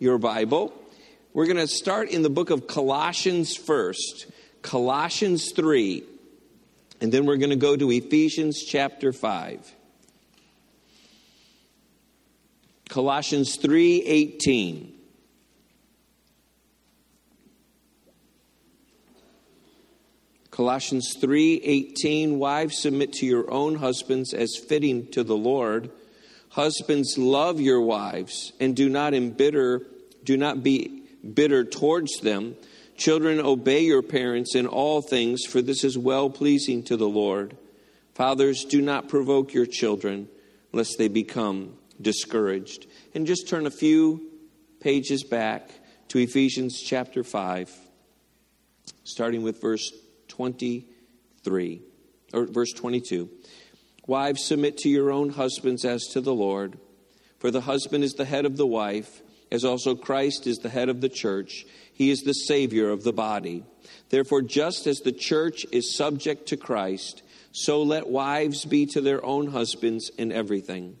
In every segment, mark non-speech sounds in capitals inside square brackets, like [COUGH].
your Bible, we're going to start in the book of Colossians first, Colossians 3, and then we're going to go to Ephesians chapter 5. Colossians 3:18 Colossians 3:18 Wives submit to your own husbands as fitting to the Lord. Husbands love your wives and do not embitter do not be bitter towards them. Children obey your parents in all things for this is well pleasing to the Lord. Fathers do not provoke your children lest they become discouraged. And just turn a few pages back to Ephesians chapter 5 starting with verse 23, or verse 22. Wives, submit to your own husbands as to the Lord. For the husband is the head of the wife, as also Christ is the head of the church. He is the Savior of the body. Therefore, just as the church is subject to Christ, so let wives be to their own husbands in everything.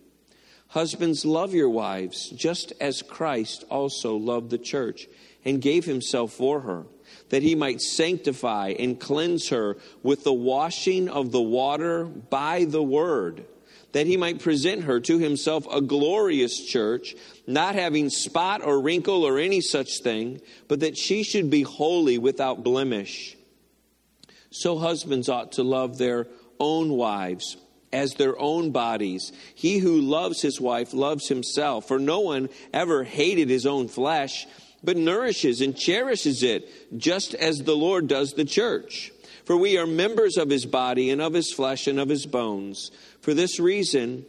Husbands, love your wives, just as Christ also loved the church and gave himself for her that he might sanctify and cleanse her with the washing of the water by the word, that he might present her to himself a glorious church, not having spot or wrinkle or any such thing, but that she should be holy without blemish. So husbands ought to love their own wives as their own bodies. He who loves his wife loves himself, for no one ever hated his own flesh but nourishes and cherishes it, just as the Lord does the church. For we are members of his body and of his flesh and of his bones. For this reason,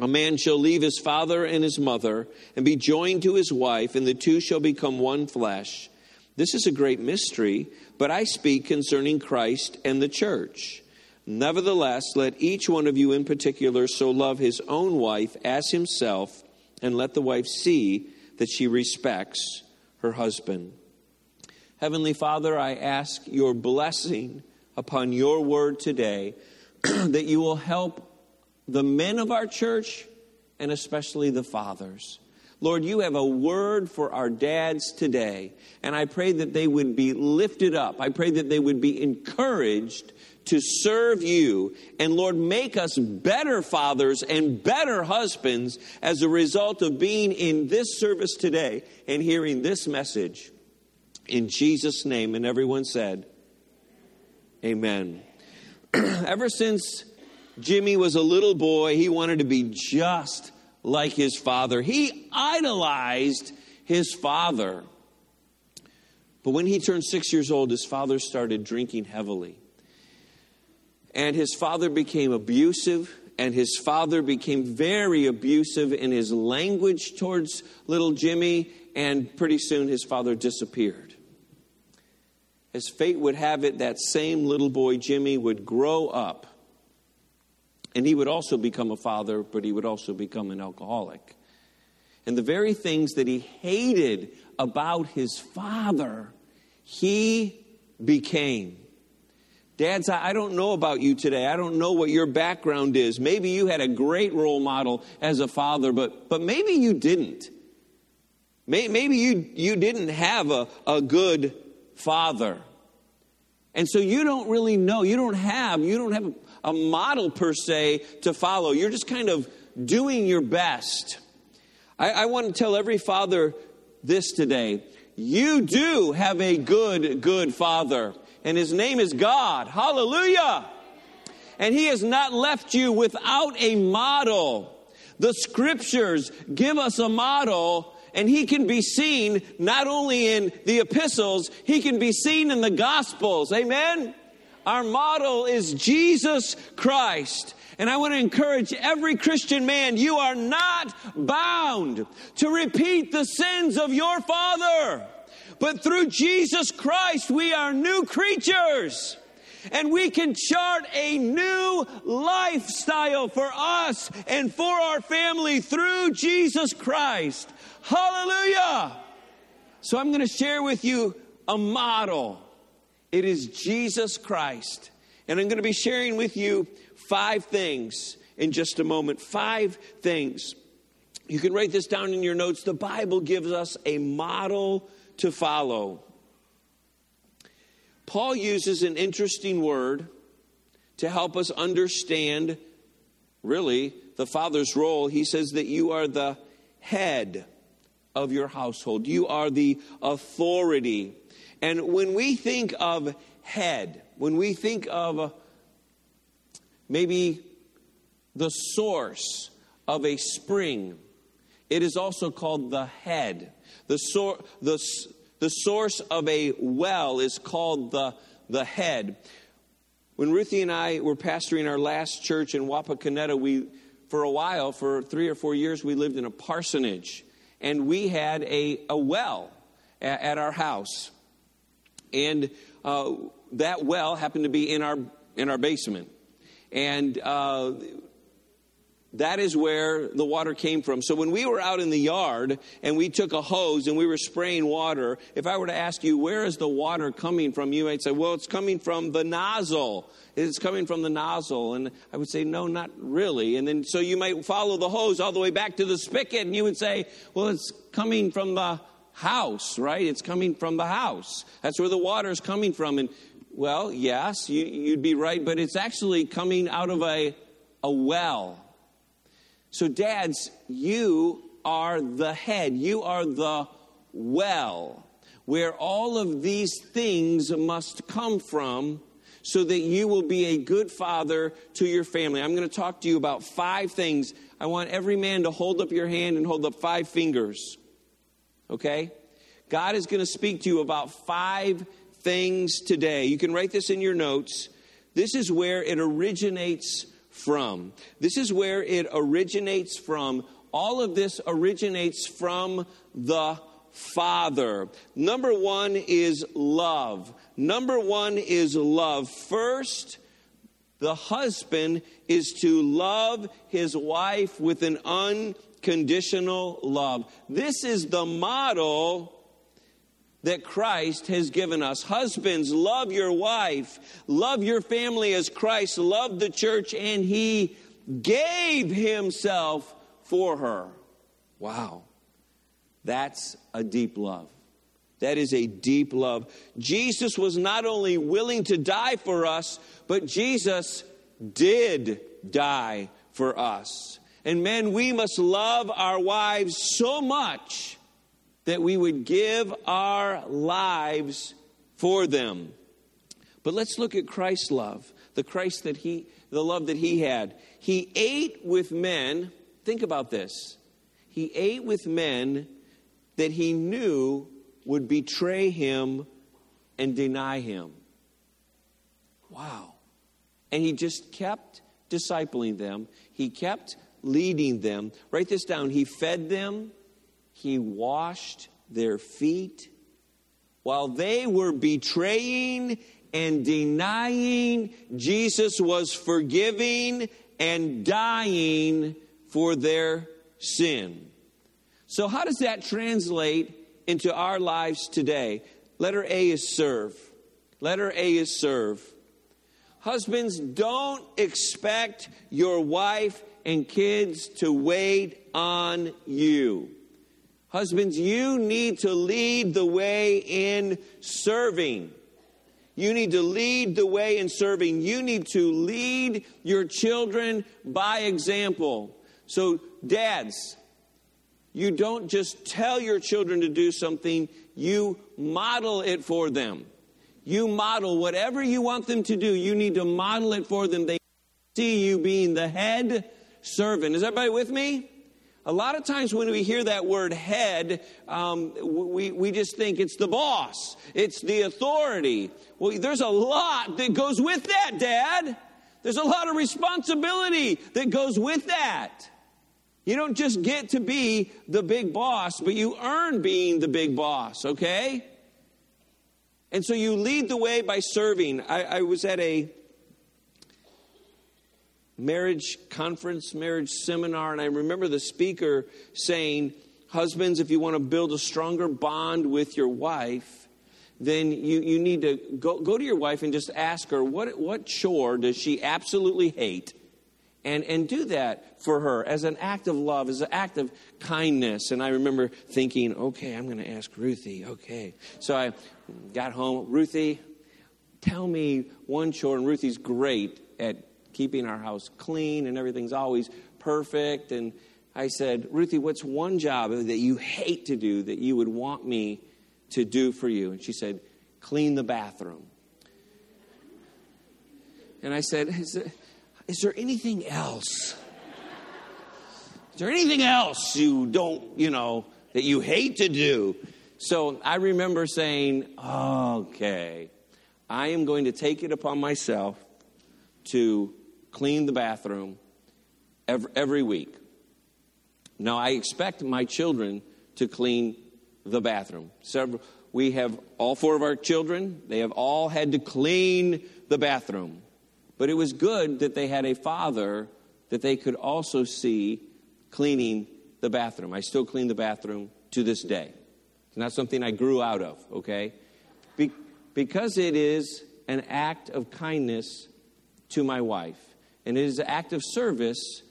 a man shall leave his father and his mother and be joined to his wife, and the two shall become one flesh. This is a great mystery, but I speak concerning Christ and the church. Nevertheless, let each one of you in particular so love his own wife as himself, and let the wife see that she respects her husband. Heavenly Father, I ask your blessing upon your word today [CLEARS THROAT] that you will help the men of our church and especially the fathers. Lord, you have a word for our dads today, and I pray that they would be lifted up. I pray that they would be encouraged to serve you. And Lord, make us better fathers and better husbands as a result of being in this service today and hearing this message. In Jesus' name. And everyone said, Amen. [CLEARS THROAT] Ever since Jimmy was a little boy, he wanted to be just like his father. He idolized his father. But when he turned six years old, his father started drinking heavily. And his father became abusive, and his father became very abusive in his language towards little Jimmy, and pretty soon his father disappeared. As fate would have it, that same little boy Jimmy would grow up, and he would also become a father, but he would also become an alcoholic. And the very things that he hated about his father, he became. Dads, I don't know about you today. I don't know what your background is. Maybe you had a great role model as a father, but, but maybe you didn't. Maybe you, you didn't have a, a good father. And so you don't really know. You don't have, you don't have a model per se to follow. You're just kind of doing your best. I, I want to tell every father this today. You do have a good, good father and his name is God. Hallelujah. And he has not left you without a model. The scriptures give us a model and he can be seen not only in the epistles, he can be seen in the gospels. Amen. Our model is Jesus Christ. And I want to encourage every Christian man, you are not bound to repeat the sins of your father. But through Jesus Christ, we are new creatures. And we can chart a new lifestyle for us and for our family through Jesus Christ. Hallelujah. So I'm going to share with you a model. It is Jesus Christ. And I'm going to be sharing with you five things in just a moment. Five things You can write this down in your notes. The Bible gives us a model to follow. Paul uses an interesting word to help us understand, really, the father's role. He says that you are the head of your household, you are the authority. And when we think of head, when we think of maybe the source of a spring, it is also called the head. The, sor- the, the source of a well is called the, the head. When Ruthie and I were pastoring our last church in Wapakoneta, we, for a while, for three or four years, we lived in a parsonage. And we had a, a well at, at our house. And uh, that well happened to be in our, in our basement. And uh, that is where the water came from. So when we were out in the yard and we took a hose and we were spraying water, if I were to ask you, where is the water coming from? You might say, well, it's coming from the nozzle. It's coming from the nozzle. And I would say, no, not really. And then so you might follow the hose all the way back to the spigot and you would say, well, it's coming from the house, right? It's coming from the house. That's where the water is coming from. And well, yes, you, would be right, but it's actually coming out of a, a well so, dads, you are the head, you are the well where all of these things must come from so that you will be a good father to your family. I'm going to talk to you about five things. I want every man to hold up your hand and hold up five fingers. Okay? God is going to speak to you about five things today. You can write this in your notes. This is where it originates from. This is where it originates from. All of this originates from the Father. Number one is love. Number one is love. First, the husband is to love his wife with an unconditional love. This is the model that Christ has given us. Husbands, love your wife, love your family as Christ loved the church, and he gave himself for her. Wow. That's a deep love. That is a deep love. Jesus was not only willing to die for us, but Jesus did die for us. And men, we must love our wives so much that we would give our lives for them. But let's look at Christ's love, the Christ that he, the love that he had. He ate with men, think about this. He ate with men that he knew would betray him and deny him. Wow. And he just kept discipling them, he kept leading them. Write this down. He fed them, he washed their feet while they were betraying and denying, Jesus was forgiving and dying for their sin. So, how does that translate into our lives today? Letter A is serve. Letter A is serve. Husbands, don't expect your wife and kids to wait on you. Husbands, you need to lead the way in serving. You need to lead the way in serving. You need to lead your children by example. So, dads, you don't just tell your children to do something, you model it for them. You model whatever you want them to do, you need to model it for them. They see you being the head servant. Is everybody with me? A lot of times when we hear that word head, um, we, we just think it's the boss, it's the authority. Well, there's a lot that goes with that, Dad. There's a lot of responsibility that goes with that. You don't just get to be the big boss, but you earn being the big boss, okay? And so you lead the way by serving. I, I was at a marriage conference, marriage seminar, and I remember the speaker saying, Husbands, if you want to build a stronger bond with your wife, then you, you need to go, go to your wife and just ask her what, what chore does she absolutely hate? and, and do that for her as an act of love, as an act of kindness. And I remember thinking, okay, I'm going to ask Ruthie. Okay. So I got home. Ruthie, tell me one chore. And Ruthie's great at keeping our house clean, and everything's always perfect. And I said, Ruthie, what's one job that you hate to do that you would want me to do for you? And she said, clean the bathroom. And I said, Is there, is there anything else? Is there anything else you don't, you know, that you hate to do? So I remember saying, okay, I am going to take it upon myself to clean the bathroom every, every week. Now, I expect my children to clean the bathroom. Several, we have all four of our children, they have all had to clean the bathroom. But it was good that they had a father that they could also see cleaning the bathroom. I still clean the bathroom to this day. It's not something I grew out of, okay? Be- because it is an act of kindness to my wife, and it is an act of service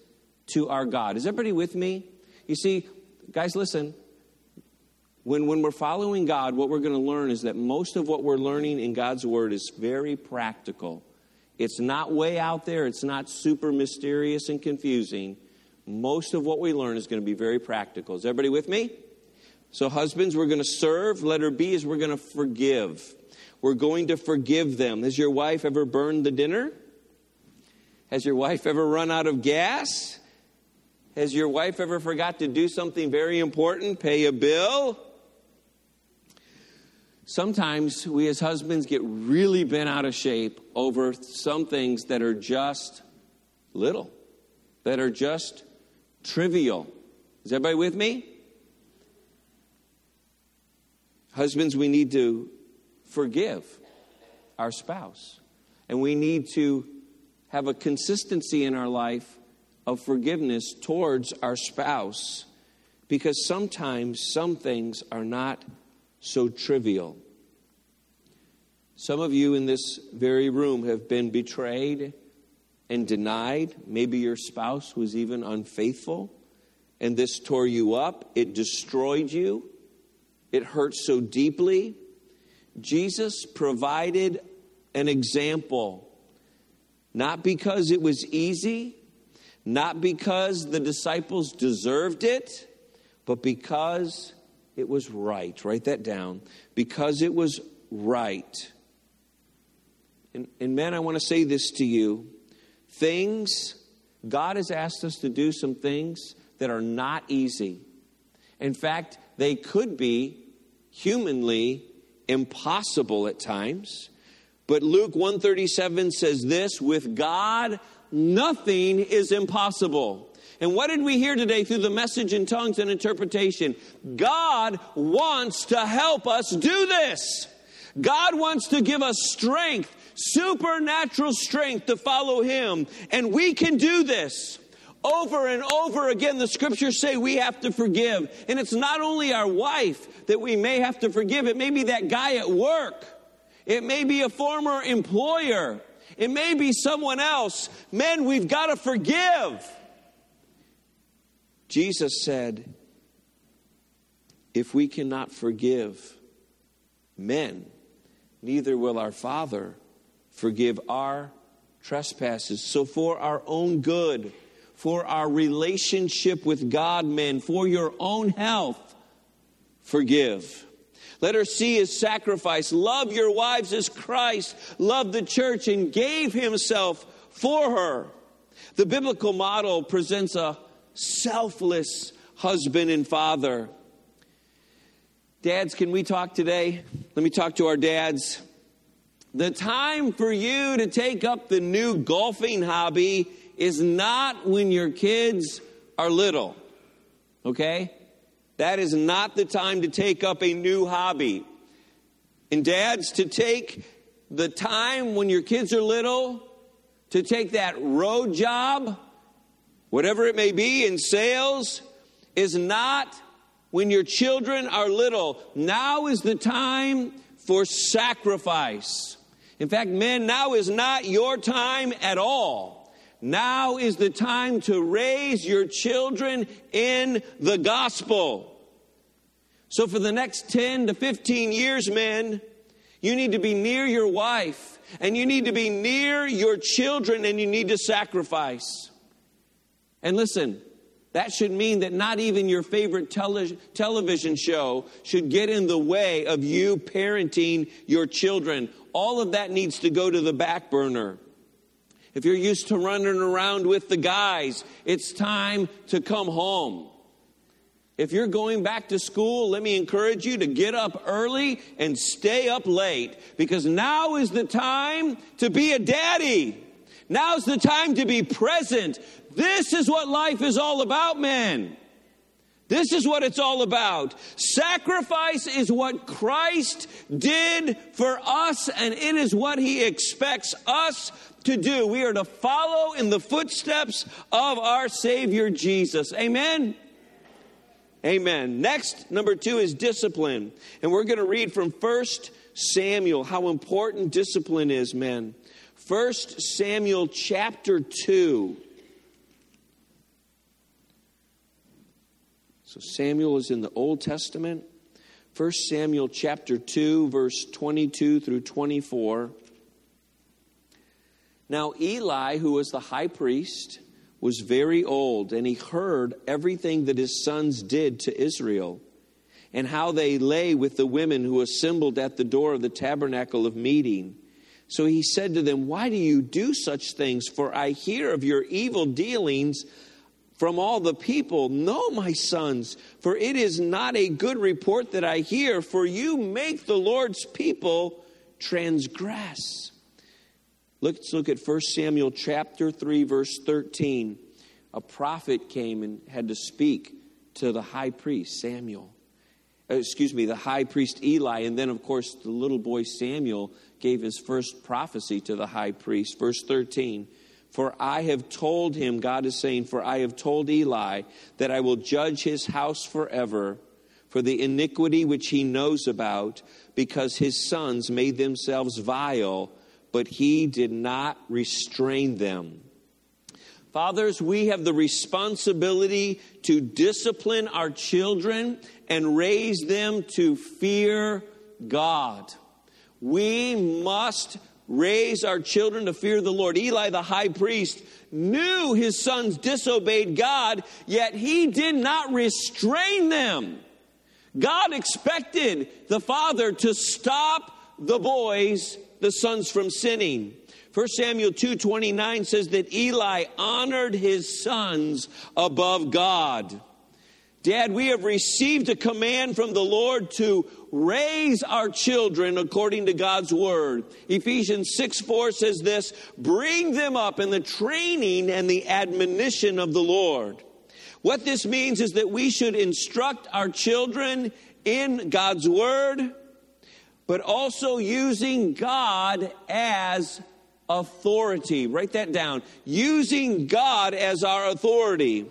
to our God. Is everybody with me? You see, guys, listen. When, when we're following God, what we're going to learn is that most of what we're learning in God's Word is very practical. It's not way out there, it's not super mysterious and confusing. Most of what we learn is going to be very practical. Is everybody with me? So, husbands, we're going to serve. Letter B is we're going to forgive. We're going to forgive them. Has your wife ever burned the dinner? Has your wife ever run out of gas? Has your wife ever forgot to do something very important, pay a bill? Sometimes we as husbands get really bent out of shape over some things that are just little, that are just trivial. Is everybody with me? Husbands, we need to forgive our spouse. And we need to have a consistency in our life of forgiveness towards our spouse because sometimes some things are not so trivial. Some of you in this very room have been betrayed and denied. Maybe your spouse was even unfaithful, and this tore you up. It destroyed you. It hurt so deeply. Jesus provided an example, not because it was easy, not because the disciples deserved it, but because it was right. Write that down. Because it was right. And, and men, I want to say this to you. Things, God has asked us to do some things that are not easy. In fact, they could be humanly impossible at times. But Luke 137 says this, with God nothing is impossible. And what did we hear today through the message in tongues and interpretation? God wants to help us do this. God wants to give us strength, supernatural strength to follow Him. And we can do this. Over and over again, the scriptures say we have to forgive. And it's not only our wife that we may have to forgive, it may be that guy at work, it may be a former employer. It may be someone else. Men, we've got to forgive. Jesus said, if we cannot forgive men, neither will our Father forgive our trespasses. So, for our own good, for our relationship with God, men, for your own health, forgive. Letter C is sacrifice. Love your wives as Christ loved the church and gave himself for her. The biblical model presents a selfless husband and father. Dads, can we talk today? Let me talk to our dads. The time for you to take up the new golfing hobby is not when your kids are little. Okay? That is not the time to take up a new hobby. And dads, to take the time when your kids are little to take that road job, whatever it may be in sales, is not when your children are little. Now is the time for sacrifice. In fact, men, now is not your time at all. Now is the time to raise your children in the gospel. So, for the next 10 to 15 years, men, you need to be near your wife and you need to be near your children and you need to sacrifice. And listen, that should mean that not even your favorite tele- television show should get in the way of you parenting your children. All of that needs to go to the back burner. If you're used to running around with the guys, it's time to come home. If you're going back to school, let me encourage you to get up early and stay up late because now is the time to be a daddy. Now's the time to be present. This is what life is all about, man. This is what it's all about. Sacrifice is what Christ did for us, and it is what He expects us to do. We are to follow in the footsteps of our Savior Jesus. Amen. Amen. Next, number two is discipline. And we're going to read from First Samuel how important discipline is, men. First Samuel chapter 2. So Samuel is in the Old Testament. First Samuel chapter 2, verse 22 through 24. Now, Eli, who was the high priest, was very old, and he heard everything that his sons did to Israel, and how they lay with the women who assembled at the door of the tabernacle of meeting. So he said to them, Why do you do such things? For I hear of your evil dealings from all the people. No, my sons, for it is not a good report that I hear, for you make the Lord's people transgress. Let's look at 1 Samuel chapter 3, verse 13. A prophet came and had to speak to the high priest, Samuel. Uh, excuse me, the high priest Eli. And then, of course, the little boy Samuel gave his first prophecy to the high priest. Verse 13. For I have told him, God is saying, For I have told Eli that I will judge his house forever for the iniquity which he knows about, because his sons made themselves vile but he did not restrain them. Fathers, we have the responsibility to discipline our children and raise them to fear God. We must raise our children to fear the Lord. Eli, the high priest, knew his sons disobeyed God, yet he did not restrain them. God expected the father to stop the boys the sons from sinning. 1 Samuel 2:29 says that Eli honored his sons above God. Dad, we have received a command from the Lord to raise our children according to God's word. Ephesians 6 4 says this bring them up in the training and the admonition of the Lord. What this means is that we should instruct our children in God's word but also using God as authority. Write that down. Using God as our authority.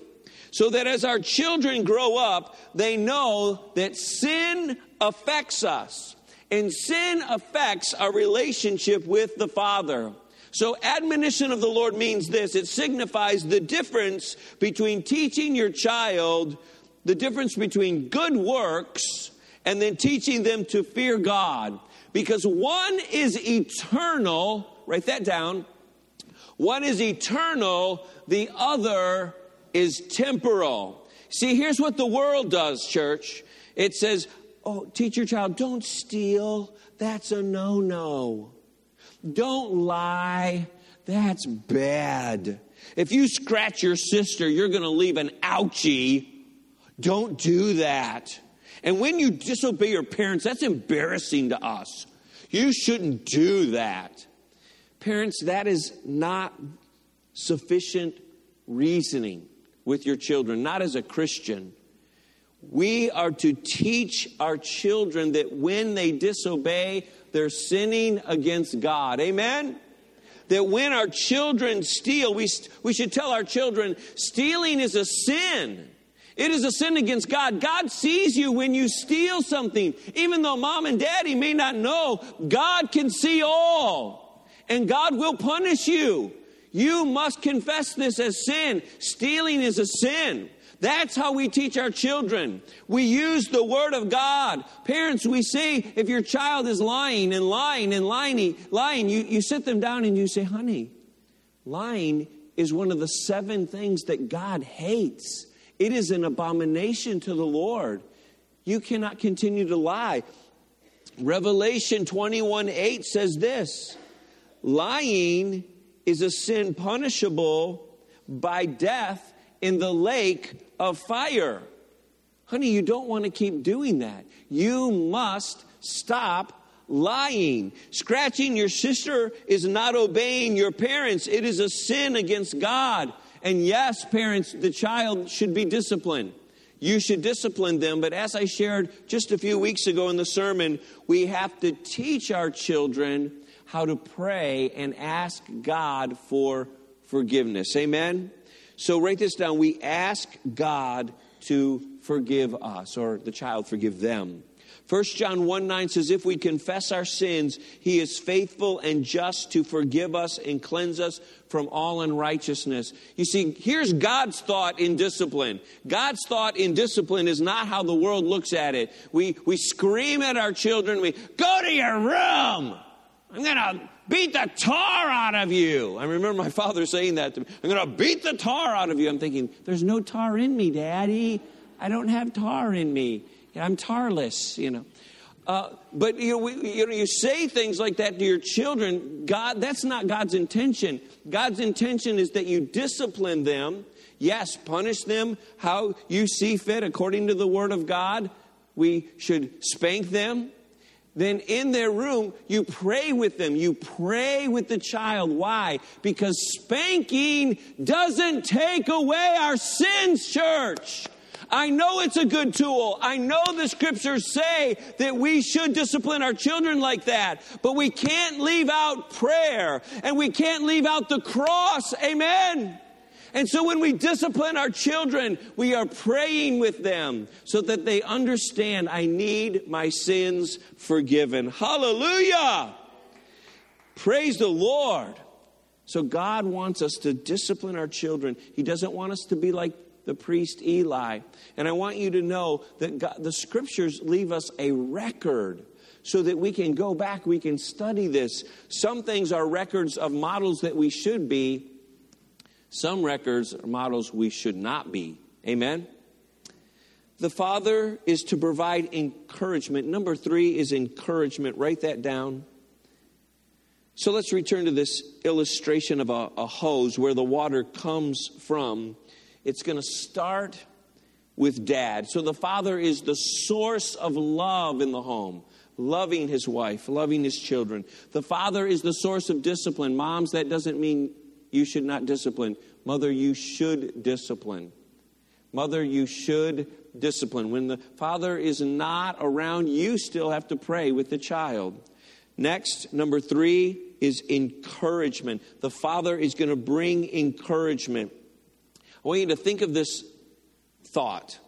So that as our children grow up, they know that sin affects us. And sin affects our relationship with the Father. So, admonition of the Lord means this it signifies the difference between teaching your child, the difference between good works and then teaching them to fear God. Because one is eternal, write that down. One is eternal, the other is temporal. See, here's what the world does, church. It says, Oh, teach your child, don't steal. That's a no no. Don't lie. That's bad. If you scratch your sister, you're going to leave an ouchie. Don't do that. And when you disobey your parents, that's embarrassing to us. You shouldn't do that. Parents, that is not sufficient reasoning with your children, not as a Christian. We are to teach our children that when they disobey, they're sinning against God. Amen? That when our children steal, we, we should tell our children stealing is a sin. It is a sin against God. God sees you when you steal something. Even though mom and daddy may not know, God can see all. And God will punish you. You must confess this as sin. Stealing is a sin. That's how we teach our children. We use the Word of God. Parents, we say if your child is lying and lying and lying, lying, you, you sit them down and you say, honey, lying is one of the seven things that God hates. It is an abomination to the Lord. You cannot continue to lie. Revelation 21 8 says this lying is a sin punishable by death in the lake of fire. Honey, you don't want to keep doing that. You must stop lying. Scratching your sister is not obeying your parents, it is a sin against God. And yes, parents, the child should be disciplined. You should discipline them. But as I shared just a few weeks ago in the sermon, we have to teach our children how to pray and ask God for forgiveness. Amen? So write this down. We ask God to forgive us, or the child forgive them. 1 John 1 9 says, If we confess our sins, he is faithful and just to forgive us and cleanse us from all unrighteousness. You see, here's God's thought in discipline. God's thought in discipline is not how the world looks at it. We, we scream at our children, we go to your room. I'm going to beat the tar out of you. I remember my [LAUGHS] father saying that to me. I'm going to beat the tar out of you. I'm thinking, there's no tar in me, Daddy. I don't have tar in me. I'm tarless, you know. Uh, but you know, we, you know, you say things like that to your children. God, that's not God's intention. God's intention is that you discipline them. Yes, punish them how you see fit according to the Word of God. We should spank them. Then in their room, you pray with them. You pray with the child. Why? Because spanking doesn't take away our sins, church. I know it's a good tool. I know the scriptures say that we should discipline our children like that, but we can't leave out prayer and we can't leave out the cross. Amen. And so when we discipline our children, we are praying with them so that they understand I need my sins forgiven. Hallelujah! Praise the Lord. So God wants us to discipline our children. He doesn't want us to be like the priest Eli. And I want you to know that God, the scriptures leave us a record so that we can go back, we can study this. Some things are records of models that we should be, some records are models we should not be. Amen? The Father is to provide encouragement. Number three is encouragement. Write that down. So let's return to this illustration of a, a hose where the water comes from. It's going to start with dad. So the father is the source of love in the home, loving his wife, loving his children. The father is the source of discipline. Moms, that doesn't mean you should not discipline. Mother, you should discipline. Mother, you should discipline. When the father is not around, you still have to pray with the child. Next, number three is encouragement. The father is going to bring encouragement. I want you to think of this thought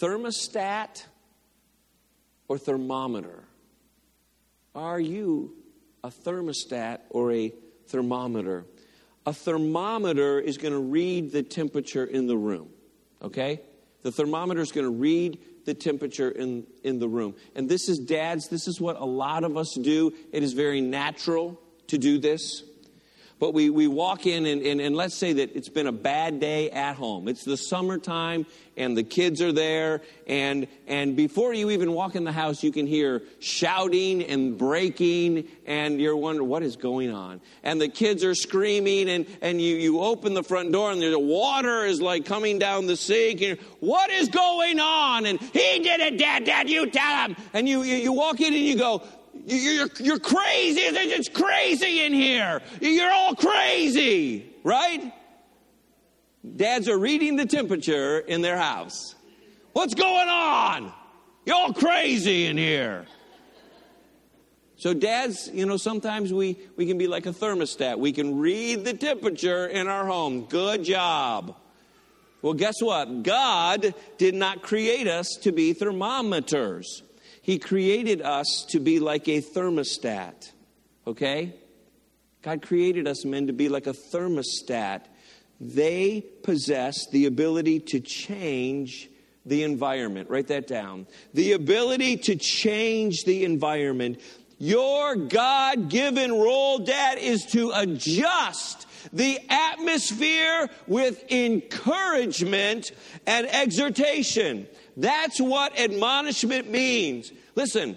thermostat or thermometer? Are you a thermostat or a thermometer? A thermometer is going to read the temperature in the room, okay? The thermometer is going to read the temperature in, in the room. And this is, dads, this is what a lot of us do. It is very natural to do this. But we, we walk in, and, and, and let's say that it's been a bad day at home. It's the summertime, and the kids are there. And, and before you even walk in the house, you can hear shouting and breaking, and you're wondering what is going on. And the kids are screaming, and, and you, you open the front door, and the water is like coming down the sink. And what is going on? And he did it, Dad, Dad, you tell him. And you, you, you walk in and you go, you're, you're crazy. It's crazy in here. You're all crazy, right? Dads are reading the temperature in their house. What's going on? You're all crazy in here. So, dads, you know, sometimes we, we can be like a thermostat. We can read the temperature in our home. Good job. Well, guess what? God did not create us to be thermometers. He created us to be like a thermostat, okay? God created us men to be like a thermostat. They possess the ability to change the environment. Write that down. The ability to change the environment. Your God given role, Dad, is to adjust the atmosphere with encouragement and exhortation. That's what admonishment means. Listen,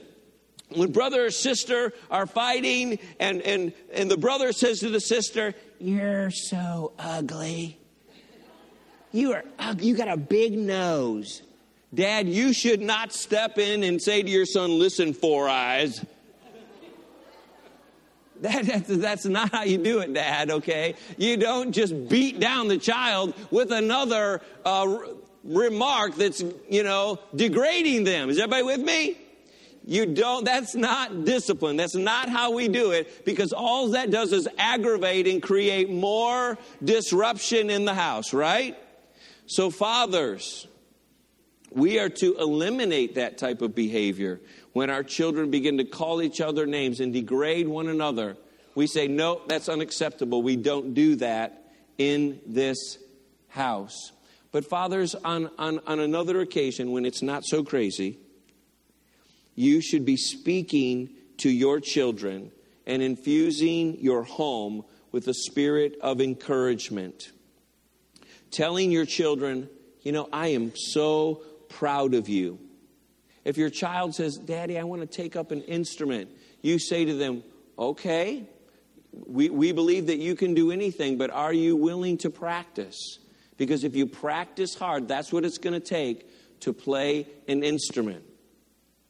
when brother or sister are fighting and, and, and the brother says to the sister, You're so ugly. You are ugly. You got a big nose. Dad, you should not step in and say to your son, Listen, four eyes. [LAUGHS] That, that's, that's not how you do it, Dad, okay? You don't just beat down the child with another uh, remark that's, you know, degrading them. Is everybody with me? You don't, that's not discipline. That's not how we do it because all that does is aggravate and create more disruption in the house, right? So, fathers, we are to eliminate that type of behavior. When our children begin to call each other names and degrade one another, we say, no, that's unacceptable. We don't do that in this house. But, fathers, on, on, on another occasion, when it's not so crazy, you should be speaking to your children and infusing your home with a spirit of encouragement. Telling your children, you know, I am so proud of you. If your child says, Daddy, I want to take up an instrument, you say to them, Okay, we, we believe that you can do anything, but are you willing to practice? Because if you practice hard, that's what it's going to take to play an instrument.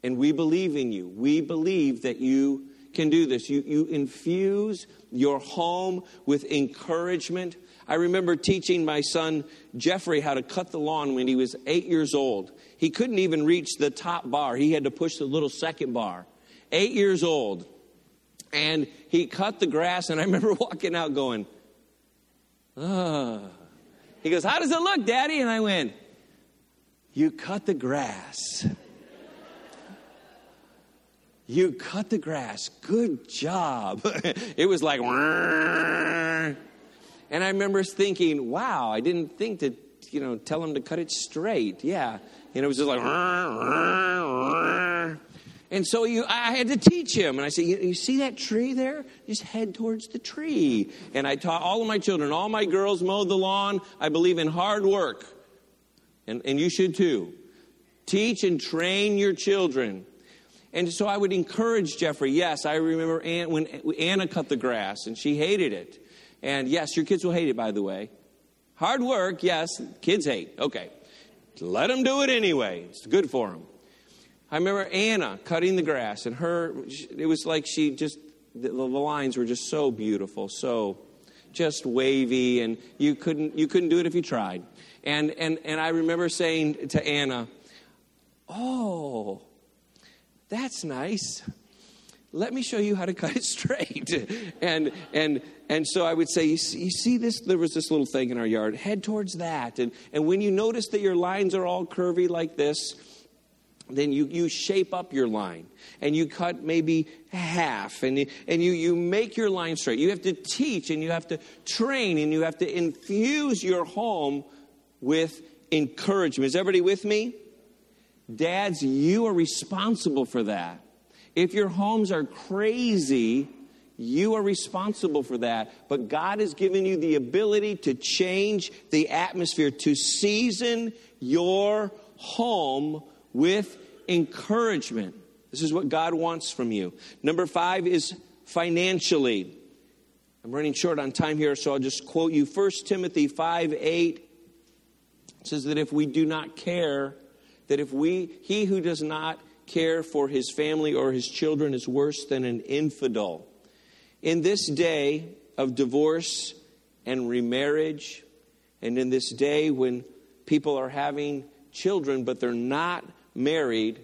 And we believe in you. We believe that you can do this. You, you infuse your home with encouragement. I remember teaching my son Jeffrey how to cut the lawn when he was eight years old. He couldn't even reach the top bar, he had to push the little second bar. Eight years old. And he cut the grass, and I remember [LAUGHS] walking out going, ah. He goes, How does it look, Daddy? And I went, You cut the grass. You cut the grass. Good job. [LAUGHS] it was like, and I remember thinking, wow, I didn't think to, you know, tell him to cut it straight. Yeah. And it was just like, and so you, I had to teach him. And I said, you, you, see that tree there? Just head towards the tree. And I taught all of my children, all my girls mowed the lawn. I believe in hard work. And, and you should too. Teach and train your children. And so I would encourage Jeffrey. Yes, I remember when Anna cut the grass and she hated it. And yes, your kids will hate it, by the way. Hard work, yes, kids hate. Okay. Let them do it anyway. It's good for them. I remember Anna cutting the grass, and her, it was like she just, the, lines were just so beautiful, so just wavy, and you couldn't, you couldn't do it if you tried. And, and, and I remember saying to Anna, Oh, that's nice. Let me show you how to cut it [LAUGHS] straight. and, and, and so I would say, you see, you see, this? There was this little thing in our yard. Head towards that. And, and when you notice that your lines are all curvy like this, then you, you shape up your line and you cut maybe half and, and you, you make your line straight. You have to teach and you have to train and you have to infuse your home with encouragement. Is everybody with me? Dads, you are responsible for that. If your homes are crazy, you are responsible for that. But God has given you the ability to change the atmosphere, to season your home with encouragement. This is what God wants from you. Number five is financially. I'm running short on time here, so I'll just quote you 1 Timothy 5 8 says that if we do not care, that if we, he who does not care for his family or his children is worse than an infidel. In this day of divorce and remarriage, and in this day when people are having children but they're not married,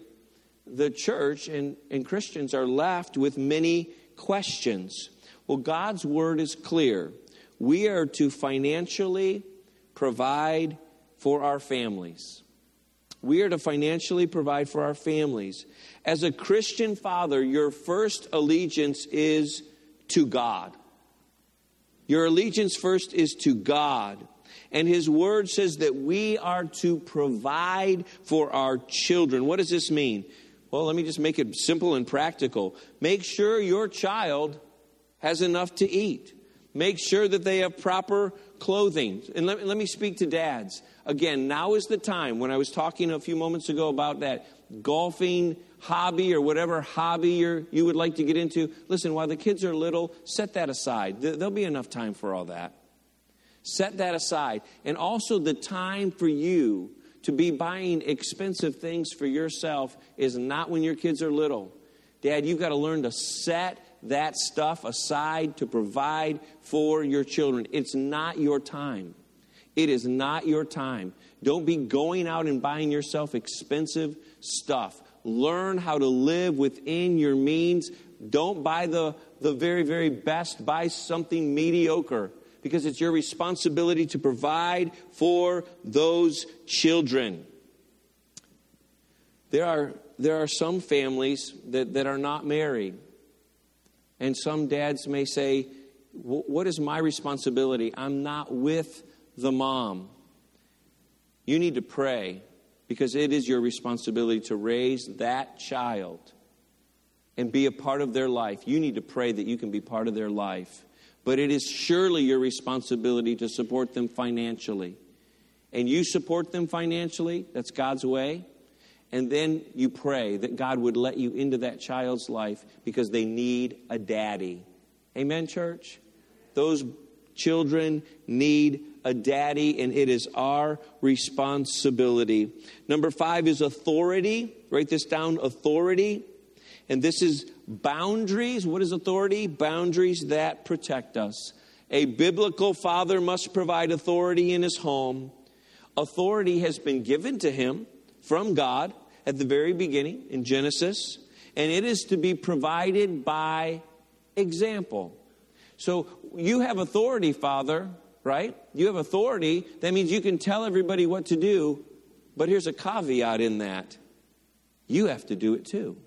the church and, and Christians are left with many questions. Well, God's word is clear. We are to financially provide for our families. We are to financially provide for our families. As a Christian father, your first allegiance is to God. Your allegiance first is to God. And his word says that we are to provide for our children. What does this mean? Well, let me just make it simple and practical. Make sure your child has enough to eat. Make sure that they have proper clothing. And let, let me speak to dads. Again, now is the time. When I was talking a few moments ago about that golfing hobby or whatever hobby you you would like to get into, listen, while the kids are little, set that aside. There'll be enough time for all that. Set that aside. And also, the time for you to be buying expensive things for yourself is not when your kids are little. Dad, you've got to learn to set that stuff aside to provide for your children. It's not your time. It is not your time. Don't be going out and buying yourself expensive stuff. Learn how to live within your means. Don't buy the, the very, very best. Buy something mediocre because it's your responsibility to provide for those children. There are, there are some families that, that are not married. And some dads may say, What is my responsibility? I'm not with the mom. You need to pray because it is your responsibility to raise that child and be a part of their life. You need to pray that you can be part of their life but it is surely your responsibility to support them financially. And you support them financially, that's God's way. And then you pray that God would let you into that child's life because they need a daddy. Amen, church? Those children need a daddy, and it is our responsibility. Number five is authority. Write this down authority. And this is boundaries. What is authority? Boundaries that protect us. A biblical father must provide authority in his home. Authority has been given to him from God at the very beginning in Genesis, and it is to be provided by example. So you have authority, Father, right? You have authority. That means you can tell everybody what to do, but here's a caveat in that you have to do it too.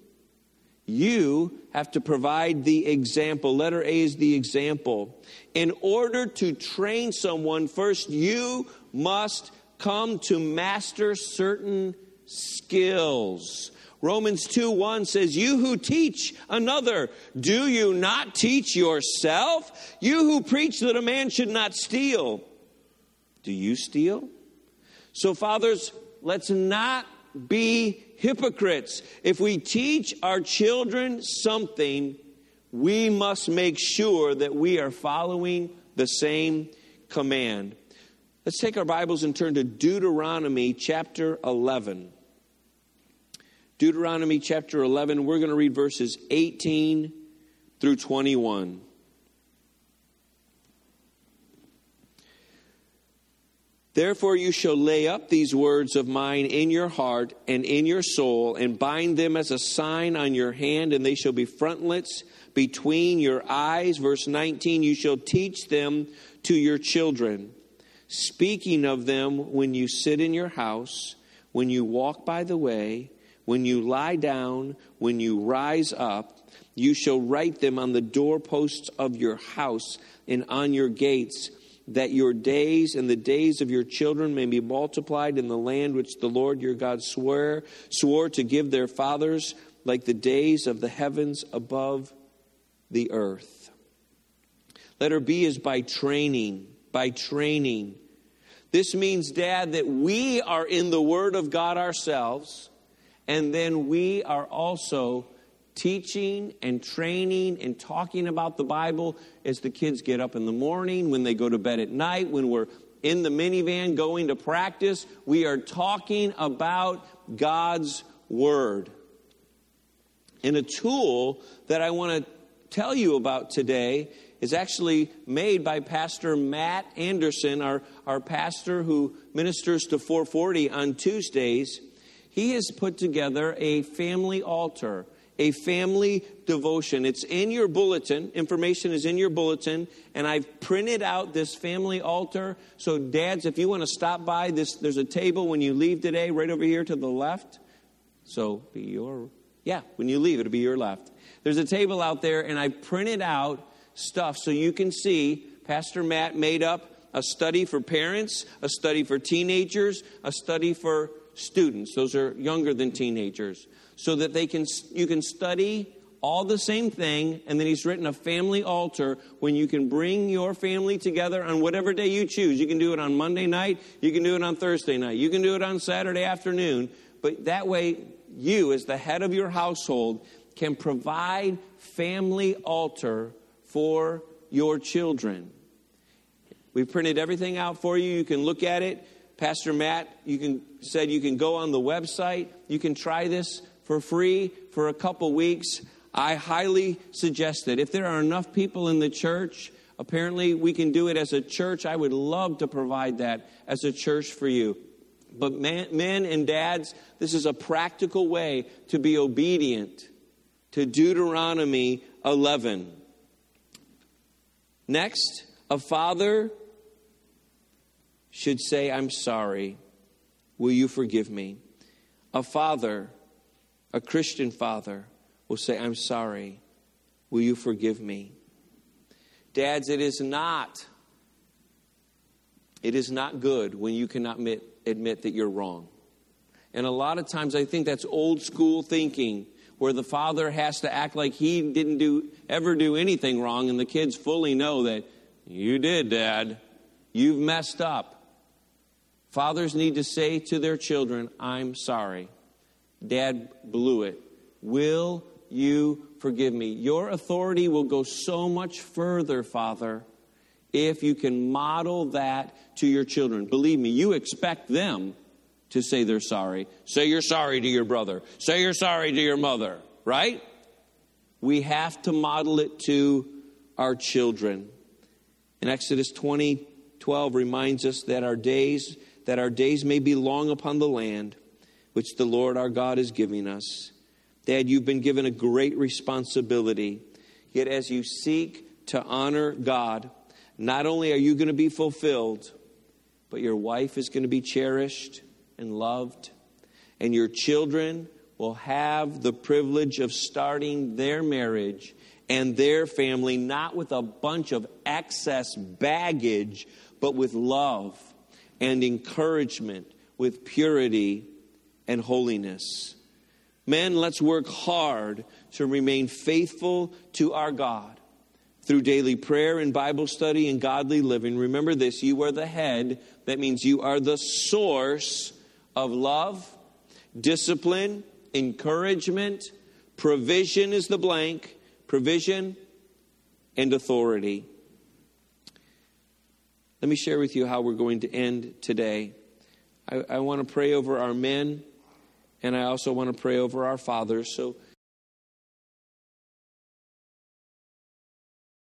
You have to provide the example. Letter A is the example. In order to train someone, first you must come to master certain skills. Romans 2 1 says, You who teach another, do you not teach yourself? You who preach that a man should not steal, do you steal? So, fathers, let's not be hypocrites. If we teach our children something, we must make sure that we are following the same command. Let's take our Bibles and turn to Deuteronomy chapter 11. Deuteronomy chapter 11, we're going to read verses 18 through 21. Therefore, you shall lay up these words of mine in your heart and in your soul, and bind them as a sign on your hand, and they shall be frontlets between your eyes. Verse 19, you shall teach them to your children, speaking of them when you sit in your house, when you walk by the way, when you lie down, when you rise up. You shall write them on the doorposts of your house and on your gates that your days and the days of your children may be multiplied in the land which the Lord your God swore, swore to give their fathers, like the days of the heavens above the earth. Letter B is by training. By training. This means, Dad, that we are in the Word of God ourselves, and then we are also teaching and training and talking about the Bible as the kids get up in the morning, when they go to bed at night, when we're in the minivan going to practice. We are talking about God's Word. And a tool that I want to tell you about today is actually made by Pastor Matt Anderson, our, our pastor who ministers to 440 on Tuesdays. He has put together a family altar a family devotion. It's in your bulletin. Information is in your bulletin. And I've printed out this family altar. So, dads, if you want to stop by, this, there's a table when you leave today, right over here to the left. So, be your, yeah, when you leave, it'll be your left. There's a table out there, and I printed out stuff so you can see Pastor Matt made up a study for parents, a study for teenagers, a study for students. Those are younger than teenagers. So that they can you can study all the same thing, and then he's written a family altar when you can bring your family together on whatever day you choose. You can do it on Monday night, you can do it on Thursday night, you can do it on Saturday afternoon, but that way you, as the head of your household, can provide family altar for your children. We've printed everything out for you. You can look at it. Pastor Matt, you can said you can go on the website. You can try this for free for a couple weeks. I highly suggest it. If there are enough people in the church, apparently we can do it as a church. I would love to provide that as a church for you. But man, men and dads, this is a practical way to be obedient to Deuteronomy 11. Next, a father should say, I'm sorry. Will you forgive me? A father, a Christian father, will say, I'm sorry. Will you forgive me? Dads, it is not, it is not good when you cannot admit, admit that you're wrong. And a lot of times I think that's old school thinking where the father has to act like he didn't do ever do anything wrong and the kids fully know that you did, dad. You've messed up. Fathers need to say to their children, I'm sorry. Dad blew it. Will you forgive me? Your authority will go so much further, Father, if you can model that to your children. Believe me, you expect them to say they're sorry. Say you're sorry to your brother. Say you're sorry to your mother, right? We have to model it to our children. In Exodus 20, 12 reminds us that our days that our days may be long upon the land which the Lord our God is giving us. Dad, you've been given a great responsibility. Yet as you seek to honor God, not only are you going to be fulfilled, but your wife is going to be cherished and loved, and your children will have the privilege of starting their marriage and their family not with a bunch of excess baggage, but with love and encouragement, with purity and holiness. Men, let's work hard to remain faithful to our God through daily prayer and Bible study and godly living. Remember this you are the head. That means you are the source of love, discipline, encouragement, provision is the blank, provision, and authority. Let me share with you how we're going to end today. I, I want to pray over our men, and I also want to pray over our fathers. So